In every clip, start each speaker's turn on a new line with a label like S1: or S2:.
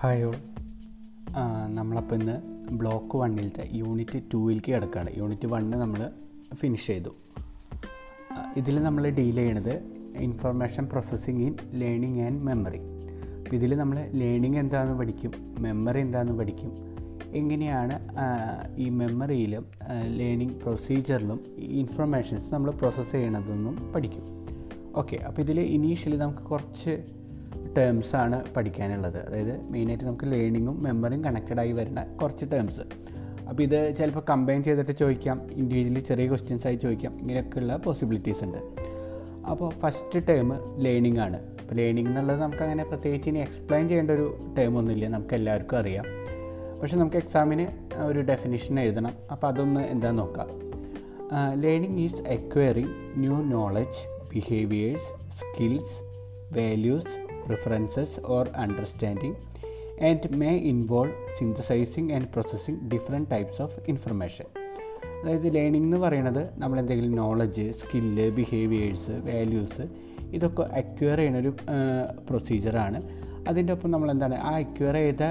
S1: Hi all നമ്മളപ്പോൾ ഇന്ന് block വണ്ണിലത്തെ unit ടൂവിലേക്ക് കിടക്കുകയാണ് യൂണിറ്റ് വണ്ണ് നമ്മൾ ഫിനിഷ് ചെയ്തു. ഇതിൽ നമ്മൾ ഡീൽ ചെയ്യണത് information processing in learning and memory അപ്പോൾ ഇതിൽ നമ്മൾ ലേണിംഗ് എന്താണെന്ന് പഠിക്കും മെമ്മറി എന്താണെന്ന് പഠിക്കും എങ്ങനെയാണ് ഈ മെമ്മറിയിലും ലേണിംഗ് പ്രൊസീജിയറിലും ഈ ഇൻഫർമേഷൻസ് നമ്മൾ പ്രോസസ്സ് ചെയ്യണതെന്നും പഠിക്കും. ഓക്കെ അപ്പോൾ ഇതിൽ ഇനീഷ്യലി നമുക്ക് കുറച്ച് ടേംസ് ആണ് പഠിക്കാനുള്ളത്. അതായത് മെയിനായിട്ട് നമുക്ക് ലേണിങ്ങും മെമ്മറിയും കണക്റ്റഡ് ആയി വരുന്ന കുറച്ച് ടേംസ് അപ്പോൾ ഇത് ചിലപ്പോൾ കമ്പൈൻ ചെയ്തിട്ട് ചോദിക്കാം ഇൻഡിവിജ്വലി ചെറിയ ക്വസ്റ്റ്യൻസ് ആയി ചോദിക്കാം ഇങ്ങനെയൊക്കെയുള്ള പോസിബിലിറ്റീസ് ഉണ്ട്. അപ്പോൾ ഫസ്റ്റ് ടേം ലേണിംഗ് ആണ്. അപ്പോൾ ലേണിംഗ് എന്നുള്ളത് നമുക്ക് അങ്ങനെ പ്രത്യേകിച്ച് ഇനി എക്സ്പ്ലെയിൻ ചെയ്യേണ്ട ഒരു ടേം ഒന്നുമില്ല നമുക്ക് എല്ലാവർക്കും അറിയാം. പക്ഷെ നമുക്ക് എക്സാമിന് ഒരു ഡെഫിനിഷൻ എഴുതണം. അപ്പോൾ അതൊന്ന് എന്താ നോക്കാം? Learning is acquiring new knowledge behaviours skills values preferences or understanding and may involve synthesizing and processing different types of information. അതായത് ലേണിംഗ് എന്ന് പറയുന്നത് നമ്മൾ എന്തെങ്കിലും നോളജ് സ്കില്ല് ബിഹേവിയേഴ്സ് വാല്യൂസ് ഇതൊക്കെ അക്വയർ ചെയ്യുന്നൊരു പ്രൊസീജിയറാണ് അതിന്റെ ഒപ്പം നമ്മൾ എന്താണ് ആ അക്വയർ ചെയ്ത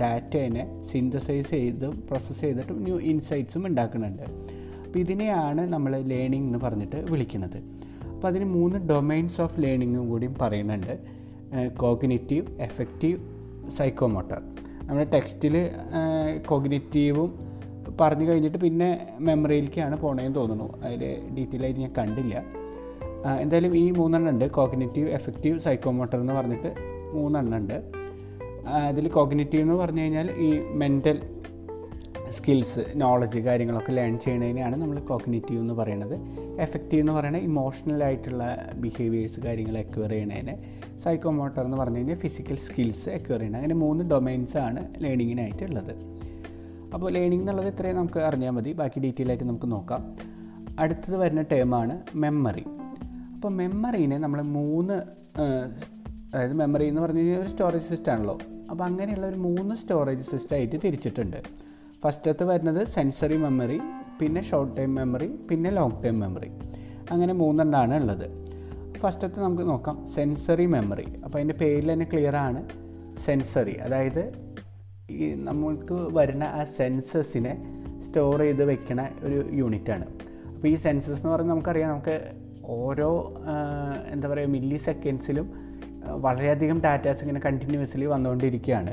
S1: ഡാറ്റേനെ സിന്തസൈസ് ചെയ്ത് പ്രോസസ്സ് ചെയ്തിട്ട് ന്യൂ ഇൻസൈറ്റ്സും ഉണ്ടാക്കുന്നുണ്ട്. അപ്പോൾ ഇതിനെയാണ് നമ്മൾ ലേണിംഗ് എന്ന് പറഞ്ഞിട്ട് വിളിക്കുന്നത് അപ്പോൾ അതിന് മൂന്ന് ഡൊമൈൻസ് ഓഫ് ലേണിങ്ങും കൂടിയും പറയുന്നുണ്ട്. Cognitive affective psychomotor. നമ്മുടെ ടെക്സ്റ്റിൽ കോഗ്നിറ്റീവും പറഞ്ഞു കഴിഞ്ഞിട്ട് പിന്നെ മെമ്മറിയിലേക്കാണ് പോണേന്ന് തോന്നുന്നു. അതിൽ ഡീറ്റെയിൽ ആയിട്ട് ഞാൻ കണ്ടില്ല. എന്തായാലും ഈ മൂന്നെണ്ണം ഉണ്ട്. കോഗ്നിറ്റീവ് എഫക്റ്റീവ് സൈക്കോമോട്ടർ എന്ന് പറഞ്ഞിട്ട് മൂന്നെണ്ണം ഉണ്ട്. അതിൽ കോഗ്നിറ്റീവ് എന്ന് പറഞ്ഞു കഴിഞ്ഞാൽ ഈ മെന്റൽ സ്കിൽസ് നോളജ് കാര്യങ്ങളൊക്കെ ലേൺ ചെയ്യുന്നതിനാണ് നമ്മൾ കോഗ്നിറ്റീവ് എന്ന് പറയുന്നത് എഫക്റ്റീവ് എന്ന് പറയുന്നത് ഇമോഷണൽ ആയിട്ടുള്ള ബിഹേവിയേഴ്സ് കാര്യങ്ങൾ എക്വയർ ചെയ്യണതിന് സൈക്കോമോട്ടർ എന്ന് പറഞ്ഞു കഴിഞ്ഞാൽ ഫിസിക്കൽ സ്കിൽസ് അക്വയർ ചെയ്യണം അങ്ങനെ മൂന്ന് ഡൊമൈൻസ് ആണ് ലേണിങ്ങിനായിട്ട് ഉള്ളത് അപ്പോൾ ലേണിംഗ് എന്നുള്ളത് ഇത്രയും നമുക്ക് അറിഞ്ഞാൽ മതി. ബാക്കി ഡീറ്റെയിൽ ആയിട്ട് നമുക്ക് നോക്കാം. അടുത്തത് വരുന്ന ടേമാണ് മെമ്മറി അപ്പോൾ മെമ്മറീനെ നമ്മൾ മൂന്ന് അതായത് മെമ്മറി എന്ന് പറഞ്ഞു കഴിഞ്ഞാൽ ഒരു സ്റ്റോറേജ് സിസ്റ്റം ആണല്ലോ. അപ്പോൾ അങ്ങനെയുള്ള ഒരു മൂന്ന് സ്റ്റോറേജ് സിസ്റ്റം ആയിട്ട് തിരിച്ചിട്ടുണ്ട്. ഫസ്റ്റത്ത് വരുന്നത് സെൻസറി മെമ്മറി പിന്നെ ഷോർട്ട് ടൈം മെമ്മറി പിന്നെ ലോങ് ടൈം മെമ്മറി അങ്ങനെ മൂന്നെണ്ണമാണ് ഉള്ളത്. ഫസ്റ്റത്തെ നമുക്ക് നോക്കാം. സെൻസറി മെമ്മറി അപ്പോൾ അതിന്റെ പേരിൽ തന്നെ ക്ലിയർ ആണ്. സെൻസറി അതായത് ഈ നമ്മൾക്ക് വരുന്ന ആ സെൻസസിനെ സ്റ്റോർ ചെയ്ത് വെക്കണ ഒരു യൂണിറ്റാണ് അപ്പോൾ ഈ സെൻസസ് എന്ന് പറയുന്നത് നമുക്കറിയാം നമുക്ക് ഓരോ എന്താ പറയുക മില്ലി സെക്കൻഡ്സിലും വളരെയധികം ഡാറ്റാസ് ഇങ്ങനെ കണ്ടിന്യൂസ്ലി വന്നുകൊണ്ടിരിക്കുകയാണ്.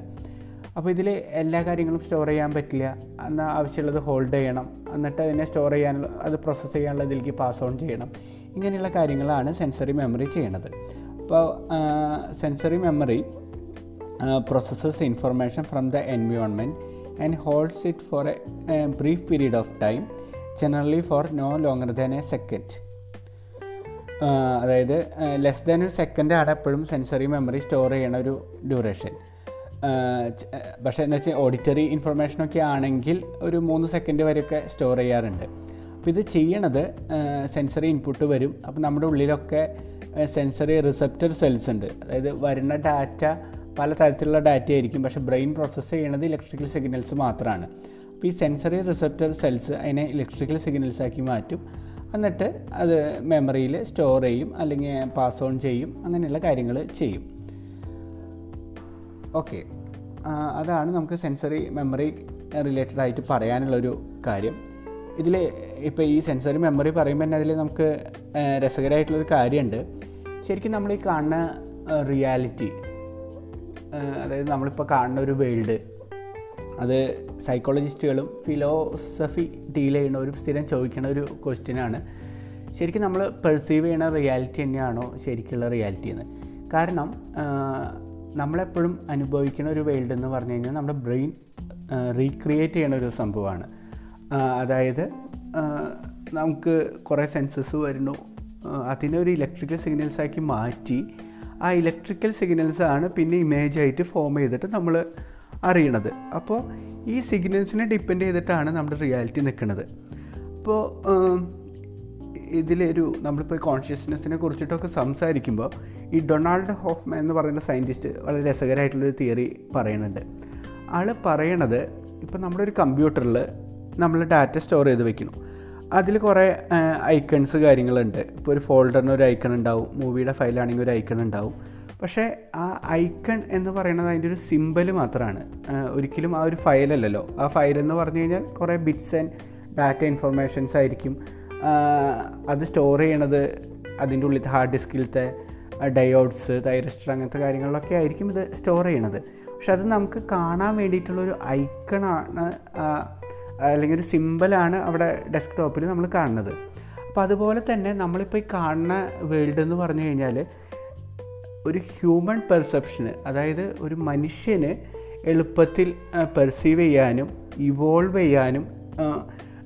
S1: അപ്പോൾ ഇതിൽ എല്ലാ കാര്യങ്ങളും സ്റ്റോർ ചെയ്യാൻ പറ്റില്ല. എന്നാൽ ആവശ്യമുള്ളത് ഹോൾഡ് ചെയ്യണം. എന്നിട്ട് അതിനെ സ്റ്റോർ ചെയ്യാനുള്ള അത് പ്രോസസ്സ് ചെയ്യാനുള്ള ഇതിലേക്ക് പാസ് ഓൺ ചെയ്യണം. ഇങ്ങനെയുള്ള കാര്യങ്ങളാണ് സെൻസറി മെമ്മറി ചെയ്യണത്. അപ്പോൾ sensory memory processes information from the environment and holds it for a brief period of time generally for no longer than a second അതായത് ലെസ് ദാൻ ഒരു സെക്കൻഡ് ആണ് എപ്പോഴും സെൻസറി മെമ്മറി സ്റ്റോർ ചെയ്യണ ഒരു duration പക്ഷേ എന്താ വെച്ചാൽ ഓഡിറ്ററി ഇൻഫർമേഷനൊക്കെ ആണെങ്കിൽ ഒരു മൂന്ന് സെക്കൻഡ് വരെയൊക്കെ സ്റ്റോർ ചെയ്യാറുണ്ട്. അപ്പോൾ ഇത് ചെയ്യണത് സെൻസറി ഇൻപുട്ട് വരും. അപ്പോൾ നമ്മുടെ ഉള്ളിലൊക്കെ സെൻസറി റിസപ്റ്റർ സെൽസ് ഉണ്ട്. അതായത് വരുന്ന ഡാറ്റ പല തരത്തിലുള്ള ഡാറ്റ ആയിരിക്കും. പക്ഷേ ബ്രെയിൻ പ്രോസസ്സ് ചെയ്യണത് ഇലക്ട്രിക്കൽ സിഗ്നൽസ് മാത്രമാണ് അപ്പോൾ ഈ സെൻസറി റിസപ്റ്റർ സെൽസ് അതിനെ ഇലക്ട്രിക്കൽ സിഗ്നൽസ് ആക്കി മാറ്റും. എന്നിട്ട് അത് മെമ്മറിയിൽ സ്റ്റോർ ചെയ്യും അല്ലെങ്കിൽ പാസ് ഓൺ ചെയ്യും അങ്ങനെയുള്ള കാര്യങ്ങൾ ചെയ്യും. ഓക്കെ അതാണ് നമുക്ക് സെൻസറി മെമ്മറി റിലേറ്റഡ് ആയിട്ട് പറയാനുള്ളൊരു കാര്യം. ഇതിൽ ഇപ്പോൾ ഈ സെൻസറി മെമ്മറി പറയുമ്പോൾ തന്നെ അതിൽ നമുക്ക് രസകരമായിട്ടുള്ളൊരു കാര്യമുണ്ട് ശരിക്കും നമ്മൾ ഈ കാണുന്ന റിയാലിറ്റി അതായത് നമ്മളിപ്പോൾ കാണുന്ന ഒരു വേൾഡ് അത് സൈക്കോളജിസ്റ്റുകളും ഫിലോസഫി ഡീൽ ചെയ്യുന്നവരും സ്ഥിരം ചോദിക്കുന്ന ഒരു ക്വസ്റ്റ്യനാണ് ശരിക്കും നമ്മൾ പെർസീവ് ചെയ്യുന്ന റിയാലിറ്റി തന്നെയാണോ ശരിക്കുള്ള റിയാലിറ്റി എന്ന്. കാരണം നമ്മളെപ്പോഴും അനുഭവിക്കുന്ന ഒരു വേൾഡ് എന്ന് പറഞ്ഞു കഴിഞ്ഞാൽ നമ്മുടെ ബ്രെയിൻ റീക്രിയേറ്റ് ചെയ്യുന്ന ഒരു സംഭവമാണ് അതായത് നമുക്ക് കുറേ സെൻസസ് വരുന്നു. അതിനെ ഒരു ഇലക്ട്രിക്കൽ സിഗ്നൽസാക്കി മാറ്റി. ആ ഇലക്ട്രിക്കൽ സിഗ്നൽസ് ആണ് പിന്നെ ഇമേജ് ആയിട്ട് ഫോം ചെയ്തിട്ട് നമ്മൾ അറിയണത്. അപ്പോൾ ഈ സിഗ്നൽസിനെ ഡിപ്പെൻഡ് ചെയ്തിട്ടാണ് നമ്മുടെ റിയാലിറ്റി നിൽക്കുന്നത് അപ്പോൾ ഇതിലൊരു നമ്മളിപ്പോൾ കോൺഷ്യസ്നെസ്സിനെ കുറിച്ചിട്ടൊക്കെ സംസാരിക്കുമ്പോൾ ഈ ഡൊണാൾഡ് ഹോഫ്മാൻ എന്ന് പറയുന്ന സയന്റിസ്റ്റ് വളരെ രസകരമായിട്ടുള്ളൊരു തിയറി പറയുന്നുണ്ട് ആൾ പറയണത് ഇപ്പോൾ നമ്മുടെ ഒരു കമ്പ്യൂട്ടറിൽ നമ്മൾ ഡാറ്റ സ്റ്റോർ ചെയ്ത് വെക്കുന്നു. അതിൽ കുറേ ഐക്കൺസ് കാര്യങ്ങളുണ്ട്. ഇപ്പോൾ ഒരു ഫോൾഡറിന് ഒരു ഐക്കൺ ഉണ്ടാവും മൂവിയുടെ ഫയലാണെങ്കിൽ ഒരു ഐക്കൺ ഉണ്ടാവും. പക്ഷേ ആ ഐക്കൺ എന്ന് പറയുന്നത് അതിന്റെ ഒരു സിമ്പിൾ മാത്രമാണ് ഒരിക്കലും ആ ഒരു ഫയലല്ലല്ലോ ആ ഫയൽ എന്ന് പറഞ്ഞു കഴിഞ്ഞാൽ കുറേ ബിറ്റ്സ് ആൻഡ് ഡാറ്റ ഇൻഫർമേഷൻസ് ആയിരിക്കും. അത് സ്റ്റോർ ചെയ്യണത് അതിന്റെ ഉള്ളിലത്തെ ഹാർഡ് ഡിസ്കിലത്തെ ഡയോഡ്സ് തൈറസ്റ്റർ അങ്ങനത്തെ കാര്യങ്ങളിലൊക്കെ ആയിരിക്കും ഇത് സ്റ്റോർ ചെയ്യണത്. പക്ഷെ അത് നമുക്ക് കാണാൻ വേണ്ടിയിട്ടുള്ളൊരു ഐക്കണാണ് അല്ലെങ്കിൽ ഒരു സിമ്പിളാണ് അവിടെ ഡെസ്ക്ടോപ്പിൽ നമ്മൾ കാണുന്നത്. അപ്പോൾ അതുപോലെ തന്നെ നമ്മളിപ്പോൾ ഈ കാണുന്ന വേൾഡ് എന്ന് പറഞ്ഞു കഴിഞ്ഞാൽ ഒരു ഹ്യൂമൻ പെർസെപ്ഷന് അതായത് ഒരു മനുഷ്യന് എളുപ്പത്തിൽ പെർസീവ് ചെയ്യാനും ഇവോൾവ് ചെയ്യാനും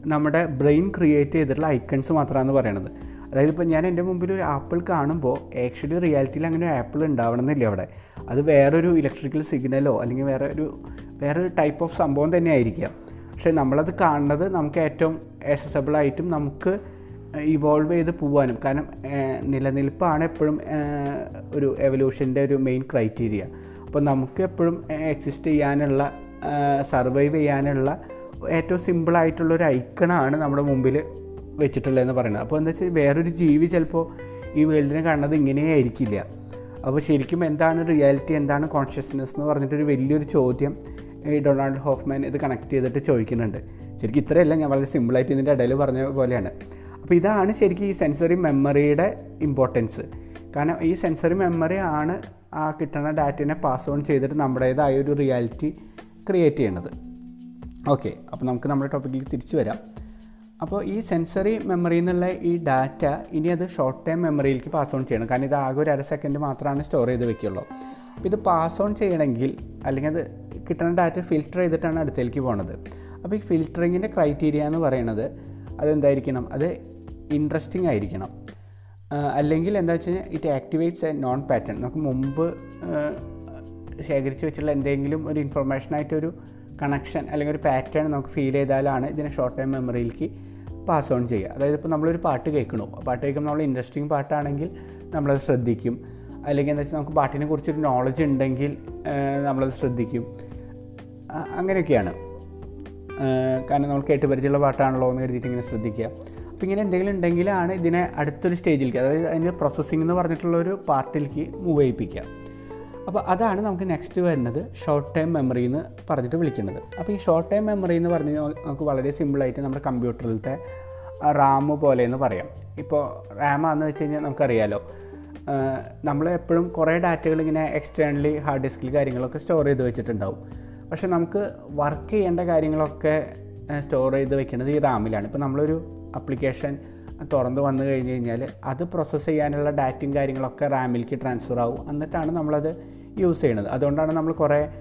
S1: നമ്മുടെ ബ്രെയിൻ ക്രിയേറ്റ് ചെയ്തിട്ടുള്ള ഐക്കൺസ് മാത്രമാണ് പറയണത്. അതായത് ഇപ്പോൾ ഞാൻ എന്റെ മുമ്പിൽ ഒരു ആപ്പിൾ കാണുമ്പോൾ ആക്ച്വലി റിയാലിറ്റിയിൽ അങ്ങനെ ഒരു ആപ്പിൾ ഉണ്ടാവണമെന്നില്ല അവിടെ. അത് വേറൊരു ഇലക്ട്രിക്കൽ സിഗ്നലോ അല്ലെങ്കിൽ വേറെ ഒരു വേറൊരു ടൈപ്പ് ഓഫ് സംഭവം തന്നെ ആയിരിക്കാം പക്ഷേ നമ്മളത് കാണുന്നത് നമുക്ക് ഏറ്റവും ആക്സസബിൾ ആയിട്ടും നമുക്ക് ഇവോൾവ് ചെയ്ത് പോകാനും കാരണം നിലനിൽപ്പാണ് എപ്പോഴും ഒരു എവല്യൂഷന്റെ ഒരു മെയിൻ ക്രൈറ്റീരിയ അപ്പോൾ നമുക്ക് എപ്പോഴും എക്സിസ്റ്റ് ചെയ്യാനുള്ള സർവൈവ് ചെയ്യാനുള്ള ഏറ്റവും സിമ്പിളായിട്ടുള്ള ഒരു ഐക്കണാണ് നമ്മുടെ മുമ്പിൽ വെച്ചിട്ടുള്ളതെന്ന് പറയുന്നത്. അപ്പോൾ എന്താ വെച്ചാൽ വേറൊരു ജീവി ചിലപ്പോൾ ഈ വേൾഡിനെ കാണുന്നത് ഇങ്ങനെ ആയിരിക്കില്ല. അപ്പോൾ ശരിക്കും എന്താണ് റിയാലിറ്റി എന്താണ് കോൺഷ്യസ്നെസ് എന്ന് പറഞ്ഞിട്ടൊരു വലിയൊരു ചോദ്യം ഈ ഡൊണാൾഡ് ഹോഫ്മാൻ ഇത് കണക്ട് ചെയ്തിട്ട് ചോദിക്കുന്നുണ്ട്. ശരിക്കും ഇത്രയല്ല ഞാൻ വളരെ സിമ്പിളായിട്ട് ഇതിന്റെ ഇടയിൽ പറഞ്ഞ പോലെയാണ്. അപ്പോൾ ഇതാണ് ശരിക്കും ഈ സെൻസറി മെമ്മറിയുടെ ഇമ്പോർട്ടൻസ് കാരണം ഈ സെൻസറി മെമ്മറി ആണ് ആ കിട്ടുന്ന ഡാറ്റനെ പാസ് ഓൺ ചെയ്തിട്ട് നമ്മുടേതായ ഒരു റിയാലിറ്റി ക്രിയേറ്റ് ചെയ്യണത്. ഓക്കെ അപ്പോൾ നമുക്ക് നമ്മുടെ ടോപ്പിക്കിലേക്ക് തിരിച്ചു വരാം. അപ്പോൾ ഈ സെൻസറി മെമ്മറി എന്നുള്ള ഈ ഡാറ്റ ഇനി അത് ഷോർട്ട് ടൈം മെമ്മറിയിലേക്ക് പാസ് ഓൺ ചെയ്യണം. കാരണം ഇത് ആകെ ഒരു അര സെക്കൻഡ് മാത്രമാണ് സ്റ്റോർ ചെയ്ത് വെക്കുള്ളൂ. അപ്പോൾ ഇത് പാസ് ഓൺ ചെയ്യണമെങ്കിൽ അല്ലെങ്കിൽ അത് കിട്ടുന്ന ഡാറ്റ ഫിൽറ്റർ ചെയ്തിട്ടാണ് അടുത്തേക്ക് പോകുന്നത് അപ്പോൾ ഈ ഫിൽറ്ററിങ്ങിന്റെ ക്രൈറ്റീരിയ എന്ന് പറയുന്നത് അതെന്തായിരിക്കണം? അത് ഇൻട്രസ്റ്റിംഗ് ആയിരിക്കണം. അല്ലെങ്കിൽ എന്താ വെച്ച് കഴിഞ്ഞാൽ it activates a known pattern നമുക്ക് മുമ്പ് ശേഖരിച്ച് വെച്ചുള്ള എന്തെങ്കിലും ഒരു ഇൻഫർമേഷനായിട്ടൊരു കണക്ഷൻ അല്ലെങ്കിൽ ഒരു പാറ്റേൺ നമുക്ക് ഫീൽ ചെയ്താലാണ് ഇതിനെ ഷോർട്ട് ടൈം മെമ്മറിയിലേക്ക് പാസ് ഓൺ ചെയ്യുക. അതായത് ഇപ്പോൾ നമ്മളൊരു പാട്ട് കേൾക്കണു. പാട്ട് കേൾക്കുമ്പോൾ നമ്മൾ ഇൻട്രസ്റ്റിംഗ് പാട്ടാണെങ്കിൽ നമ്മളത് ശ്രദ്ധിക്കും. അല്ലെങ്കിൽ എന്താ വെച്ചാൽ നമുക്ക് പാട്ടിനെ കുറിച്ചൊരു നോളജ് ഉണ്ടെങ്കിൽ നമ്മളത് ശ്രദ്ധിക്കും. അങ്ങനെയൊക്കെയാണ്. കാരണം നമ്മൾ കേട്ട് പരിചയമുള്ള പാട്ടാണല്ലോ എന്ന് കരുതിയിട്ട് ഇങ്ങനെ ശ്രദ്ധിക്കുക. അപ്പോൾ ഇങ്ങനെ എന്തെങ്കിലും ഉണ്ടെങ്കിലാണ് ഇതിനെ അടുത്തൊരു സ്റ്റേജിലേക്ക് അതായത് അതിന്റെ പ്രോസസ്സിംഗ് എന്ന് പറഞ്ഞിട്ടുള്ള ഒരു പാർട്ടിലേക്ക് മൂവ് ചെയ്യിപ്പിക്കുക. അപ്പോൾ അതാണ് നമുക്ക് നെക്സ്റ്റ് വരുന്നത് ഷോർട്ട് ടൈം മെമ്മറി എന്ന് പറഞ്ഞിട്ട് വിളിക്കുന്നത്. അപ്പോൾ ഈ ഷോർട്ട് ടൈം മെമ്മറി എന്ന് പറഞ്ഞ് നമുക്ക് വളരെ സിമ്പിളായിട്ട് നമ്മുടെ കമ്പ്യൂട്ടറിലത്തെ റാം പോലെ എന്ന് പറയാം. ഇപ്പോൾ റാമാന്ന് വെച്ച് കഴിഞ്ഞാൽ നമുക്കറിയാലോ നമ്മൾ എപ്പോഴും കുറേ ഡാറ്റകൾ ഇങ്ങനെ എക്സ്റ്റേണലി ഹാർഡ് ഡിസ്കിൽ കാര്യങ്ങളൊക്കെ സ്റ്റോർ ചെയ്ത് വെച്ചിട്ടുണ്ടാവും. പക്ഷേ നമുക്ക് വർക്ക് ചെയ്യേണ്ട കാര്യങ്ങളൊക്കെ സ്റ്റോർ ചെയ്ത് വെക്കുന്നത് ഈ റാമിലാണ് ഇപ്പോൾ നമ്മളൊരു അപ്ലിക്കേഷൻ തുറന്ന് വന്നു കഴിഞ്ഞ് കഴിഞ്ഞാൽ അത് പ്രോസസ്സ് ചെയ്യാനുള്ള ഡാറ്റയും കാര്യങ്ങളൊക്കെ റാമിലേക്ക് ട്രാൻസ്ഫർ ആവും. എന്നിട്ടാണ് നമ്മളത് യൂസ് ചെയ്യണത് അതുകൊണ്ടാണ് നമ്മൾ കുറേ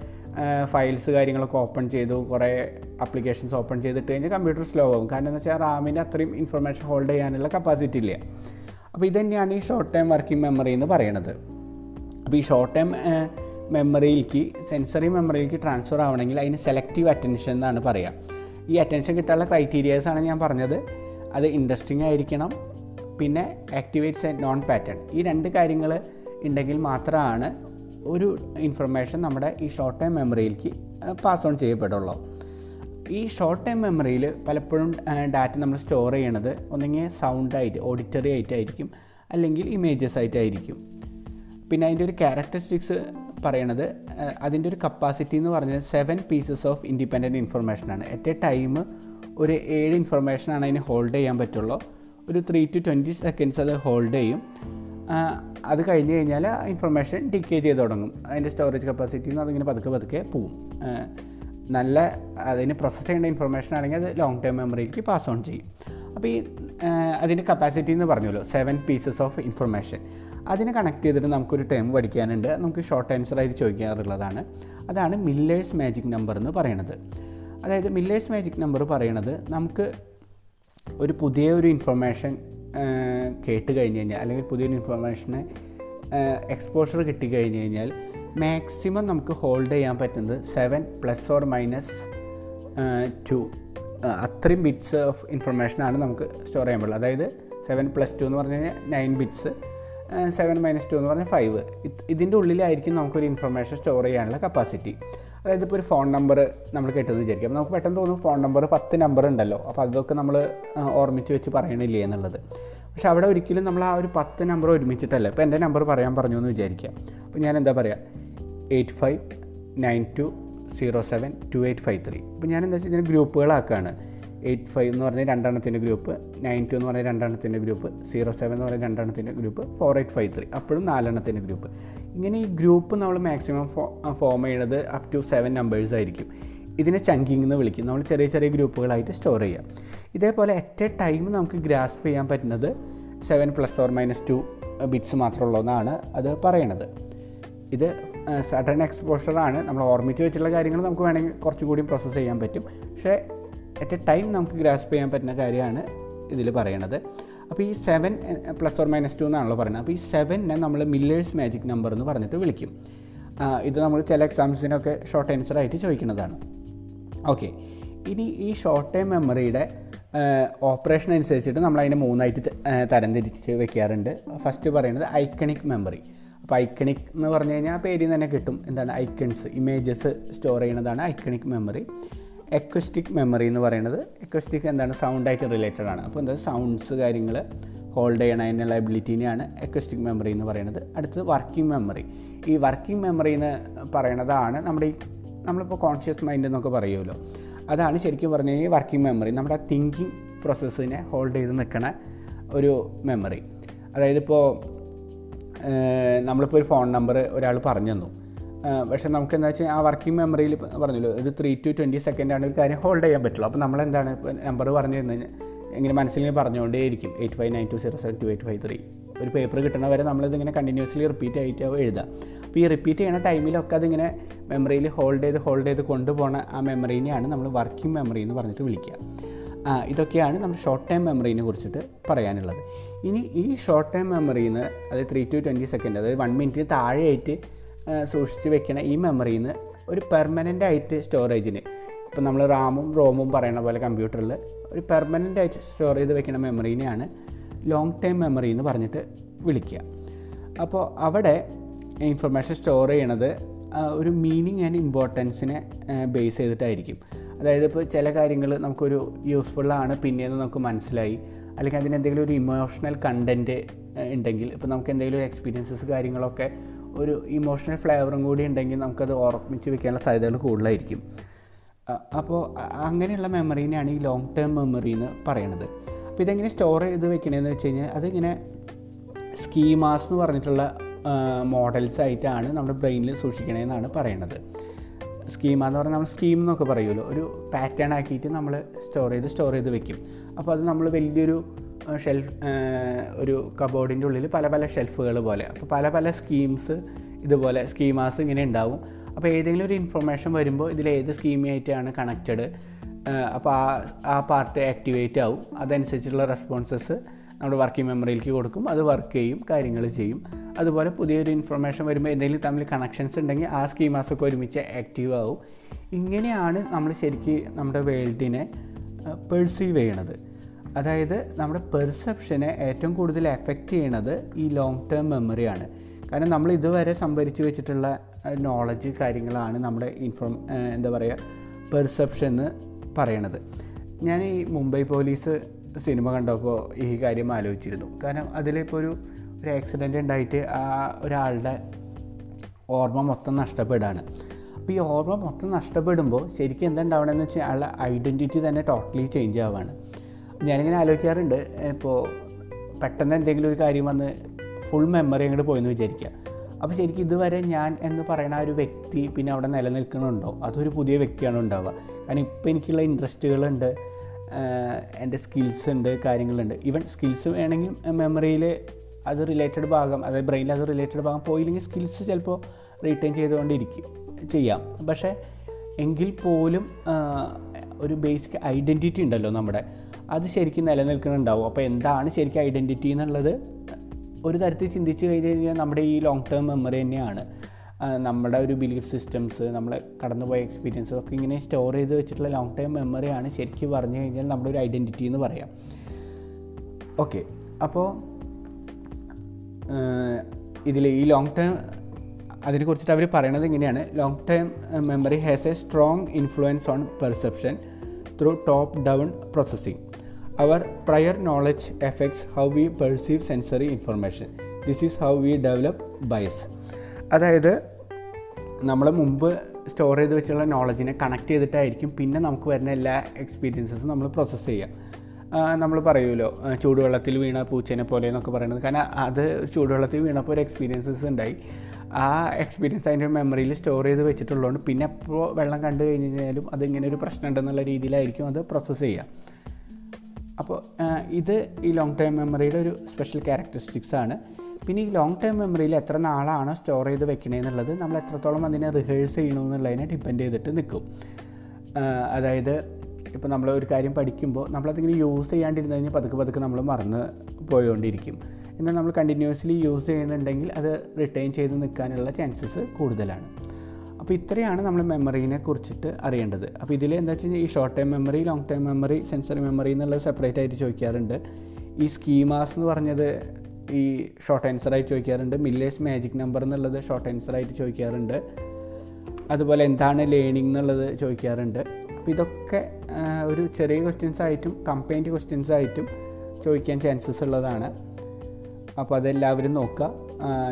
S1: ഫയൽസ് കാര്യങ്ങളൊക്കെ ഓപ്പൺ ചെയ്തു. കുറേ അപ്ലിക്കേഷൻസ് ഓപ്പൺ ചെയ്തിട്ട് കഴിഞ്ഞാൽ കമ്പ്യൂട്ടർ സ്ലോ ആകും കാരണം എന്ന് വെച്ചാൽ റാമിന്റെ അത്രയും ഇൻഫർമേഷൻ ഹോൾഡ് ചെയ്യാനുള്ള കപ്പാസിറ്റി ഇല്ല. അപ്പോൾ ഇത് തന്നെയാണ് ഈ ഷോർട്ട് ടൈം വർക്കിംഗ് മെമ്മറി എന്ന് പറയുന്നത്. അപ്പോൾ ഈ ഷോർട്ട് ടൈം മെമ്മറിയിലേക്ക് സെൻസറി മെമ്മറിയിലേക്ക് ട്രാൻസ്ഫർ ആവണമെങ്കിൽ അതിന് സെലക്റ്റീവ് അറ്റൻഷൻ എന്നാണ് പറയുക. ഈ അറ്റൻഷൻ കിട്ടാനുള്ള ക്രൈറ്റീരിയാസ് ആണ് ഞാൻ പറഞ്ഞത്. അത് ഇൻട്രസ്റ്റിംഗ് ആയിരിക്കണം. പിന്നെ ആക്ടിവേറ്റ്സ് ആൻഡ് നോൺ പാറ്റേൺ ഈ രണ്ട് കാര്യങ്ങൾ ഉണ്ടെങ്കിൽ മാത്രമാണ് ഒരു ഇൻഫർമേഷൻ നമ്മുടെ ഈ ഷോർട്ട് ടൈം മെമ്മറിയിലേക്ക് പാസ് ഓൺ ചെയ്യപ്പെടുള്ളൂ. ഈ ഷോർട്ട് ടൈം മെമ്മറിയിൽ പലപ്പോഴും ഡാറ്റ നമ്മൾ സ്റ്റോർ ചെയ്യണത് ഒന്നെങ്കിൽ സൗണ്ടായിട്ട് ഓഡിറ്ററി ആയിട്ടായിരിക്കും അല്ലെങ്കിൽ ഇമേജസ് ആയിട്ടായിരിക്കും. പിന്നെ അതിന്റെ ഒരു ക്യാരക്ടറിസ്റ്റിക്സ് പറയണത് അതിന്റെ ഒരു കപ്പാസിറ്റി എന്ന് പറഞ്ഞാൽ സെവൻ പീസസ് ഓഫ് ഇൻഡിപെൻഡന്റ് ഇൻഫർമേഷനാണ് അറ്റ് എ ടൈം ഒരു ഏഴ് ഇൻഫർമേഷനാണ് അതിന് ഹോൾഡ് ചെയ്യാൻ പറ്റുള്ളൂ. ഒരു ത്രീ ടു ട്വന്റി സെക്കൻഡ്സ് അത് ഹോൾഡ് ചെയ്യും. അത് കഴിഞ്ഞ് കഴിഞ്ഞാൽ ആ ഇൻഫർമേഷൻ ഡിക്കേ ചെയ്ത് തുടങ്ങും. അതിന്റെ സ്റ്റോറേജ് കപ്പാസിറ്റി എന്ന് അതിങ്ങനെ പതുക്കെ പതുക്കെ പോവും. നല്ല അതിന് പ്രോസസ്സ് ചെയ്യേണ്ട ഇൻഫർമേഷൻ ആണെങ്കിൽ അത് ലോങ് ടേം മെമ്മറിയിലേക്ക് പാസ് ഓൺ ചെയ്യും. അപ്പോൾ ഈ അതിന്റെ കപ്പാസിറ്റി എന്ന് പറഞ്ഞല്ലോ സെവൻ പീസസ് ഓഫ് ഇൻഫർമേഷൻ അതിനെ കണക്ട് ചെയ്തിട്ട് നമുക്കൊരു ടേം പഠിക്കാനുണ്ട്. നമുക്ക് ഷോർട്ട് ആൻസറായിട്ട് ചോദിക്കാറുള്ളതാണ്. അതാണ് മില്ലേഴ്സ് മാജിക് നമ്പർ എന്ന് പറയുന്നത് അതായത് മില്ലേഴ്സ് മാജിക് നമ്പർ പറയണത് നമുക്ക് ഒരു പുതിയ ഒരു ഇൻഫർമേഷൻ കേട്ട് കഴിഞ്ഞ് കഴിഞ്ഞാൽ അല്ലെങ്കിൽ പുതിയൊരു ഇൻഫർമേഷന് എക്സ്പോഷർ കിട്ടിക്കഴിഞ്ഞ് കഴിഞ്ഞാൽ മാക്സിമം നമുക്ക് ഹോൾഡ് ചെയ്യാൻ പറ്റുന്നത് seven plus or minus two അത്രയും ബിറ്റ്സ് ഓഫ് ഇൻഫർമേഷനാണ് നമുക്ക് സ്റ്റോർ ചെയ്യാൻ പറ്റുള്ളൂ. അതായത് സെവൻ പ്ലസ് ടു എന്ന് പറഞ്ഞു കഴിഞ്ഞാൽ nine bits seven minus two എന്ന് പറഞ്ഞാൽ ഫൈവ് ഇതിന്റെ ഉള്ളിലായിരിക്കും നമുക്കൊരു ഇൻഫർമേഷൻ സ്റ്റോർ ചെയ്യാനുള്ള കപ്പാസിറ്റി അതായത് ഇപ്പോൾ ഒരു ഫോൺ നമ്പർ നമ്മൾ കേട്ടത് വിചാരിക്കും. അപ്പോൾ നമുക്ക് പെട്ടെന്ന് തോന്നും ഫോൺ നമ്പർ പത്ത് നമ്പർ ഉണ്ടല്ലോ. അപ്പോൾ അതൊക്കെ നമ്മൾ ഓർമ്മിച്ച് വെച്ച് പറയണില്ലേ എന്നുള്ളത്. പക്ഷെ അവിടെ ഒരിക്കലും നമ്മൾ ആ ഒരു പത്ത് നമ്പർ ഒരുമിച്ചിട്ടല്ല. ഇപ്പോൾ എന്റെ നമ്പർ പറയാൻ പറഞ്ഞു എന്ന് വിചാരിക്കാം അപ്പോൾ ഞാൻ എന്താ പറയുക eight five nine two zero seven two eight five three അപ്പോൾ ഞാൻ എന്താ വെച്ചാൽ ഇതിന് ഗ്രൂപ്പുകളാക്കുകയാണ് എയ്റ്റ് ഫൈവ് എന്ന് പറഞ്ഞാൽ രണ്ടെണ്ണത്തിന്റെ ഗ്രൂപ്പ് നയൻ ടു എന്ന് പറഞ്ഞാൽ രണ്ടെണ്ണത്തിന്റെ ഗ്രൂപ്പ് സീറോ സെവൻ എന്ന് പറഞ്ഞാൽ രണ്ടെണ്ണത്തിന്റെ group four eight five three അപ്പോഴും നാലെണ്ണത്തിന്റെ ഗ്രൂപ്പ്. ഇങ്ങനെ ഈ ഗ്രൂപ്പ് നമ്മൾ മാക്സിമം ഫോ ചെയ്യുന്നത് അപ് ടു സെവൻ നമ്പേഴ്സ് ആയിരിക്കും. ഇതിനെ ചങ്കിങ് എന്ന് വിളിക്കും. നമ്മൾ ചെറിയ ചെറിയ ഗ്രൂപ്പുകളായിട്ട് സ്റ്റോർ ചെയ്യാം. ഇതേപോലെ അറ്റ് എ ടൈം നമുക്ക് ഗ്രാസ്പ് ചെയ്യാൻ പറ്റുന്നത് seven plus or minus two bits മാത്രമുള്ളൂ എന്നാണ് അത് പറയണത്. ഇത് സഡൻ എക്സ്പോഷറാണ് നമ്മൾ ഓർമ്മിച്ച് വെച്ചിട്ടുള്ള കാര്യങ്ങൾ നമുക്ക് വേണമെങ്കിൽ കുറച്ചുകൂടി പ്രോസസ്സ് ചെയ്യാൻ പറ്റും. പക്ഷേ അറ്റ് എ ടൈം നമുക്ക് ഗ്രാസ്പ് ചെയ്യാൻ പറ്റുന്ന കാര്യമാണ് ഇതിൽ പറയണത്. അപ്പോൾ ഈ seven plus or minus two എന്നാണല്ലോ പറയുന്നത്. അപ്പോൾ ഈ സെവനെ നമ്മൾ മില്ലേഴ്സ് മാജിക് നമ്പർ എന്ന് പറഞ്ഞിട്ട് വിളിക്കും. ഇത് നമ്മൾ ചില എക്സാംസിനൊക്കെ ഷോർട്ട് ആൻസർ ആയിട്ട് ചോദിക്കുന്നതാണ്. ഓക്കെ ഇനി ഈ ഷോർട്ട് ടൈം മെമ്മറിയുടെ ഓപ്പറേഷൻ അനുസരിച്ചിട്ട് നമ്മൾ അതിനെ മൂന്നായിട്ട് തരംതിരിച്ച് വെക്കാറുണ്ട്. ഫസ്റ്റ് പറയുന്നത് ഐക്കണിക് മെമ്മറി അപ്പോൾ ഐക്കണിക് എന്ന് പറഞ്ഞു കഴിഞ്ഞാൽ പേരിൽ തന്നെ കിട്ടും. എന്താണ്? ഐക്കൺസ് ഇമേജസ് സ്റ്റോർ ചെയ്യുന്നതാണ് ഐക്കണിക് മെമ്മറി എക്വസ്റ്റിക് മെമ്മറി എന്ന് പറയുന്നത് എക്വസ്റ്റിക് എന്താണ്? സൗണ്ടായിട്ട് റിലേറ്റഡ് ആണ്. അപ്പോൾ എന്താ? സൗണ്ട്സ് കാര്യങ്ങൾ ഹോൾഡ് ചെയ്യണ അതിനുള്ള എബിലിറ്റീനെയാണ് എക്വസ്റ്റിക് മെമ്മറി എന്ന് പറയുന്നത്. അടുത്തത് വർക്കിംഗ് മെമ്മറി ഈ വർക്കിംഗ് മെമ്മറി എന്ന് പറയുന്നതാണ് നമ്മുടെ ഈ നമ്മളിപ്പോൾ കോൺഷ്യസ് മൈൻഡ് എന്നൊക്കെ പറയുമല്ലോ. അതാണ് ശരിക്കും പറഞ്ഞു കഴിഞ്ഞാൽ വർക്കിംഗ് മെമ്മറി നമ്മുടെ തിങ്കിങ് പ്രോസസ്സിനെ ഹോൾഡ് ചെയ്ത് നിൽക്കണ ഒരു മെമ്മറി അതായത് ഇപ്പോൾ നമ്മളിപ്പോൾ ഒരു ഫോൺ നമ്പർ ഒരാൾ പറഞ്ഞു തന്നു. പക്ഷേ നമുക്ക് എന്താ വെച്ചാൽ ആ വർക്കിംഗ് മെമ്മറിയിൽ പറഞ്ഞല്ലോ ഒരു ത്രീ ടു ട്വന്റി സെക്കൻഡാണ് ഒരു കാര്യം ഹോൾഡ് ചെയ്യാൻ പറ്റുള്ളൂ. അപ്പോൾ നമ്മളെന്താണ് നമ്പർ പറഞ്ഞു തരുന്നത് ഇങ്ങനെ മനസ്സിൽ പറഞ്ഞുകൊണ്ടേയിരിക്കും eight five nine two zero seven two eight five three ഒരു പേപ്പർ കിട്ടണ വരെ നമ്മളിതിങ്ങനെ കണ്ടിന്യൂസ്ലി റിപ്പീറ്റ് ആയിട്ട് എഴുതാം. അപ്പോൾ ഈ റിപ്പീറ്റ് ചെയ്യുന്ന ടൈമിലൊക്കെ അതിങ്ങനെ മെമ്മറിയിൽ ഹോൾഡ് ചെയ്ത് ഹോൾഡ് ചെയ്ത് കൊണ്ടുപോകുന്ന ആ മെമ്മറീനെയാണ് നമ്മൾ വർക്കിംഗ് മെമ്മറി എന്ന് പറഞ്ഞിട്ട് വിളിക്കുക ഇതൊക്കെയാണ് നമ്മൾ ഷോർട്ട് ടൈം മെമ്മറീനെ കുറിച്ചിട്ട് പറയാനുള്ളത്. ഇനി ഈ ഷോർട്ട് ടൈം മെമ്മറിയിൽ നിന്ന് അതായത് ത്രീ ടു ട്വന്റി സെക്കൻഡ് അതായത് വൺ മിനിറ്റിന് താഴെയായിട്ട് സൂക്ഷിച്ച് വെക്കണ ഈ മെമ്മറിയിൽ നിന്ന് ഒരു പെർമനന്റ് ആയിട്ട് സ്റ്റോറേജിന് ഇപ്പോൾ നമ്മൾ റാമും റോമും പറയണ പോലെ കമ്പ്യൂട്ടറിൽ ഒരു പെർമനന്റ് ആയിട്ട് സ്റ്റോർ ചെയ്ത് വെക്കുന്ന മെമ്മറീനെയാണ് ലോങ് ടൈം മെമ്മറി എന്ന് പറഞ്ഞിട്ട് വിളിക്കുക അപ്പോൾ അവിടെ ഇൻഫർമേഷൻ സ്റ്റോർ ചെയ്യണത് ഒരു മീനിങ് ആൻഡ് ഇമ്പോർട്ടൻസിനെ ബേസ് ചെയ്തിട്ടായിരിക്കും. അതായത് ഇപ്പോൾ ചില കാര്യങ്ങൾ നമുക്കൊരു യൂസ്ഫുള്ളാണ് പിന്നീട് നമുക്ക് മനസ്സിലായി. അല്ലെങ്കിൽ അതിന് എന്തെങ്കിലും ഒരു ഇമോഷണൽ കണ്ടന്റ് ഉണ്ടെങ്കിൽ ഇപ്പോൾ നമുക്ക് എന്തെങ്കിലും ഒരു എക്സ്പീരിയൻസസ് കാര്യങ്ങളൊക്കെ ഒരു ഇമോഷണൽ ഫ്ലേവറും കൂടി ഉണ്ടെങ്കിൽ നമുക്കത് ഓർമ്മിച്ച് വെക്കാനുള്ള സാധ്യതകൾ കൂടുതലായിരിക്കും. അപ്പോൾ അങ്ങനെയുള്ള മെമ്മറീനെയാണ് ഈ ലോങ് ടേം മെമ്മറി എന്ന് പറയണത്. അപ്പോൾ ഇതെങ്ങനെ സ്റ്റോർ ചെയ്ത് വെക്കണതെന്ന് വെച്ച് കഴിഞ്ഞാൽ അതിങ്ങനെ സ്കീമാസ് എന്ന് പറഞ്ഞിട്ടുള്ള മോഡൽസ് ആയിട്ടാണ് നമ്മുടെ ബ്രെയിനിൽ സൂക്ഷിക്കണമെന്നാണ് പറയണത്. സ്കീമ എന്ന് പറഞ്ഞാൽ നമ്മൾ സ്കീം എന്നൊക്കെ പറയുമല്ലോ. ഒരു പാറ്റേൺ ആക്കിയിട്ട് നമ്മൾ സ്റ്റോർ ചെയ്ത് സ്റ്റോർ ചെയ്ത് വെക്കും. അപ്പോൾ അത് നമ്മൾ വലിയൊരു ഷെൽഫ് ഒരു കബോർഡിന്റെ ഉള്ളിൽ പല പല ഷെൽഫുകൾ പോലെ. അപ്പോൾ പല പല സ്കീംസ് ഇതുപോലെ സ്കീമാസ് ഇങ്ങനെ ഉണ്ടാവും. അപ്പോൾ ഏതെങ്കിലും ഒരു ഇൻഫർമേഷൻ വരുമ്പോൾ ഇതിൽ ഏത് സ്കീമായിട്ടാണ് കണക്റ്റഡ് അപ്പോൾ ആ ആ പാർട്ട് ആക്ടിവേറ്റ് ആവും. അതനുസരിച്ചുള്ള റെസ്പോൺസസ് നമ്മുടെ വർക്കിംഗ് മെമ്മറിയിലേക്ക് കൊടുക്കും. അത് വർക്ക് ചെയ്യും കാര്യങ്ങൾ ചെയ്യും. അതുപോലെ പുതിയൊരു ഇൻഫർമേഷൻ വരുമ്പോൾ എന്തെങ്കിലും തമ്മിൽ കണക്ഷൻസ് ഉണ്ടെങ്കിൽ ആ സ്കീമാസൊക്കെ ഒരുമിച്ച് ആക്റ്റീവ് ആവും. ഇങ്ങനെയാണ് നമ്മൾ ശരിക്കും നമ്മുടെ വേൾഡിനെ പെർസീവ് ചെയ്യണത്. അതായത് നമ്മുടെ പെർസെപ്ഷനെ ഏറ്റവും കൂടുതൽ എഫക്റ്റ് ചെയ്യണത് ഈ ലോങ് ടേം മെമ്മറിയാണ് കാരണം നമ്മൾ ഇതുവരെ സംഭരിച്ച് വെച്ചിട്ടുള്ള നോളജ് കാര്യങ്ങളാണ് നമ്മുടെ ഇൻഫോം എന്താ പറയുക പെർസെപ്ഷൻ എന്ന് പറയണത്. ഞാൻ ഈ മുംബൈ പോലീസ് സിനിമ കണ്ടപ്പോൾ ഈ കാര്യം ആലോചിച്ചിരുന്നു. കാരണം അതിലിപ്പോൾ ഒരു ഒരു ആക്സിഡന്റ് ഉണ്ടായിട്ട് ആ ഒരാളുടെ ഓർമ്മ മൊത്തം നഷ്ടപ്പെടുകയാണ് അപ്പോൾ ഈ ഓർമ്മ മൊത്തം നഷ്ടപ്പെടുമ്പോൾ ശരിക്കും എന്താ ഉണ്ടാവണമെന്ന് വെച്ചാൽ അയാളുടെ ഐഡന്റിറ്റി തന്നെ ടോട്ടലി ചേഞ്ച് ആവുകയാണ് ഞാനിങ്ങനെ ആലോചിക്കാറുണ്ട് ഇപ്പോൾ പെട്ടെന്ന് എന്തെങ്കിലും ഒരു കാര്യം വന്ന് ഫുൾ മെമ്മറി അങ്ങോട്ട് പോയെന്ന് വിചാരിക്കുക അപ്പോൾ ശരിക്കും ഇതുവരെ ഞാൻ എന്ന് പറയുന്ന ഒരു വ്യക്തി പിന്നെ അവിടെ നിലനിൽക്കുന്നുണ്ടോ അതൊരു പുതിയ വ്യക്തിയാണ് ഉണ്ടാവുക. കാരണം ഇപ്പോൾ എനിക്കുള്ള ഇൻട്രസ്റ്റുകളുണ്ട് എന്റെ സ്കിൽസ് ഉണ്ട് കാര്യങ്ങളുണ്ട്. ഈവൻ സ്കിൽസ് വേണമെങ്കിൽ മെമ്മറിയിൽ അത് റിലേറ്റഡ് ഭാഗം അതായത് ബ്രെയിനിൽ അത് റിലേറ്റഡ് ഭാഗം പോയില്ലെങ്കിൽ സ്കിൽസ് ചിലപ്പോൾ റീറ്റെയിൻ ചെയ്തുകൊണ്ടിരിക്കും ചെയ്യാം. പക്ഷേ എങ്കിൽ പോലും ഒരു ബേസിക് ഐഡന്റിറ്റി ഉണ്ടല്ലോ നമ്മുടെ. അത് ശരിക്കും നിലനിൽക്കുന്നുണ്ടാവും. അപ്പോൾ എന്താണ് ശരിക്കും ഐഡന്റിറ്റി എന്നുള്ളത്? ഒരു തരത്തിൽ ചിന്തിച്ച് കഴിഞ്ഞ് കഴിഞ്ഞാൽ നമ്മുടെ ഈ ലോങ് ടേം മെമ്മറി തന്നെയാണ്. നമ്മുടെ ഒരു ബിലീഫ് സിസ്റ്റംസ് നമ്മൾ കടന്നുപോയ എക്സ്പീരിയൻസ് ഒക്കെ ഇങ്ങനെ സ്റ്റോർ ചെയ്ത് വെച്ചിട്ടുള്ള ലോങ് ടേം മെമ്മറിയാണ് ശരിക്കും പറഞ്ഞു കഴിഞ്ഞാൽ നമ്മുടെ ഒരു ഐഡന്റിറ്റി എന്ന് പറയാം. ഓക്കെ അപ്പോൾ ഇതിൽ ഈ ലോങ് ടേം അതിനെ കുറിച്ചിട്ട് അവർ പറയണത് ഇങ്ങനെയാണ്. Long term memory has a strong influence on perception through top down processing our prior knowledge effects how we perceive sensory information this is how we develop bias അതായത് നമ്മൾ മുമ്പ് സ്റ്റോർ ചെയ്ത് വെച്ചുള്ള നോളജിനെ കണക്ട് ചെയ്തിട്ടായിരിക്കും പിന്നെ നമുക്ക് വരുന്ന എല്ലാ എക്സ്പീരിയൻസസും നമ്മൾ പ്രോസസ്സ് ചെയ്യുക നമ്മൾ പറയുമല്ലോ ചൂടുവെള്ളത്തിൽ വീണ പൂച്ചേനെ പോലെ എന്നൊക്കെ പറയുന്നത്. കാരണം അത് ചൂടുവെള്ളത്തിൽ വീണപ്പോൾ ഒരു എക്സ്പീരിയൻസസ് ഉണ്ടായി. ആ എക്സ്പീരിയൻസ് അതിന്റെ മെമ്മറിയിൽ സ്റ്റോർ ചെയ്ത് വെച്ചിട്ടുള്ളതുകൊണ്ട് പിന്നെ എപ്പോൾ വെള്ളം കണ്ടു കഴിഞ്ഞ് കഴിഞ്ഞാലും അതിങ്ങനെ ഒരു പ്രശ്നം ഉണ്ടെന്നുള്ള രീതിയിലായിരിക്കും അത് പ്രോസസ്സ് ചെയ്യുക അപ്പോൾ ഇത് ഈ ലോങ് ടൈം മെമ്മറിയുടെ ഒരു സ്പെഷ്യൽ ക്യാരക്ടറിസ്റ്റിക്സ് ആണ്. പിന്നെ ഈ ലോങ് ടൈം മെമ്മറിയിൽ എത്ര നാളാണ് സ്റ്റോർ ചെയ്ത് വെക്കണേന്നുള്ളത് നമ്മൾ എത്രത്തോളം അതിനെ റിഹേഴ്സ് ചെയ്യണമെന്നുള്ളതിനെ ഡിപ്പെൻഡ് ചെയ്തിട്ട് നിൽക്കും അതായത് ഇപ്പോൾ നമ്മൾ ഒരു കാര്യം പഠിക്കുമ്പോൾ നമ്മളതിങ്ങനെ യൂസ് ചെയ്യാണ്ടിരുന്നു കഴിഞ്ഞാൽ പതുക്കെ പതുക്കെ നമ്മൾ മറന്ന് പോയോണ്ടിരിക്കും. എന്നാൽ നമ്മൾ കണ്ടിന്യൂസ്ലി യൂസ് ചെയ്യുന്നുണ്ടെങ്കിൽ അത് റിട്ടേൺ ചെയ്ത് നിൽക്കാനുള്ള ചാൻസസ് കൂടുതലാണ്. അപ്പോൾ ഇത്രയാണ് നമ്മൾ മെമ്മറീനെ കുറിച്ചിട്ട് അറിയേണ്ടത്. അപ്പോൾ ഇതിൽ എന്താ വെച്ച് കഴിഞ്ഞാൽ ഈ short time memory long time memory sensory memory എന്നുള്ളത് സെപ്പറേറ്റ് ആയിട്ട് ചോദിക്കാറുണ്ട്. ഈ സ്കീമാസ് എന്ന് പറഞ്ഞത് ഈ ഷോർട്ട് ആൻസറായിട്ട് ചോദിക്കാറുണ്ട്. മില്ലേഴ്സ് മാജിക് നമ്പർ എന്നുള്ളത് ഷോർട്ട് ആൻസറായിട്ട് ചോദിക്കാറുണ്ട്. അതുപോലെ എന്താണ് ലേണിംഗ് എന്നുള്ളത് ചോദിക്കാറുണ്ട്. അപ്പോൾ ഇതൊക്കെ ഒരു ചെറിയ ക്വസ്റ്റ്യൻസ് ആയിട്ടും കമ്പൈൻഡ് ക്വസ്റ്റ്യൻസ് ആയിട്ടും ചോദിക്കാൻ ചാൻസസ് ഉള്ളതാണ്. അപ്പോൾ അതെല്ലാവരും നോക്കുക.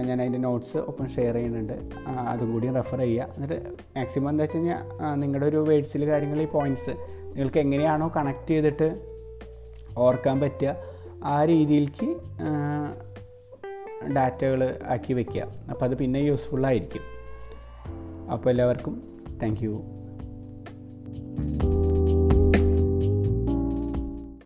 S1: ഞാൻ അതിന്റെ നോട്ട്സ് ഒപ്പം ഷെയർ ചെയ്യുന്നുണ്ട്. അതും കൂടി റെഫർ ചെയ്യുക. എന്നിട്ട് മാക്സിമം എന്താ വെച്ച് കഴിഞ്ഞാൽ നിങ്ങളുടെ ഒരു വേഡ്സിൽ കാര്യങ്ങൾ ഈ പോയിന്റ്സ് നിങ്ങൾക്ക് എങ്ങനെയാണോ കണക്ട് ചെയ്തിട്ട് ഓർക്കാൻ പറ്റുക ആ രീതിയിലേക്ക് ഡാറ്റകൾ ആക്കി വയ്ക്കുക അപ്പോൾ അത് പിന്നെ യൂസ്ഫുള്ളായിരിക്കും അപ്പോൾ എല്ലാവർക്കും താങ്ക് യു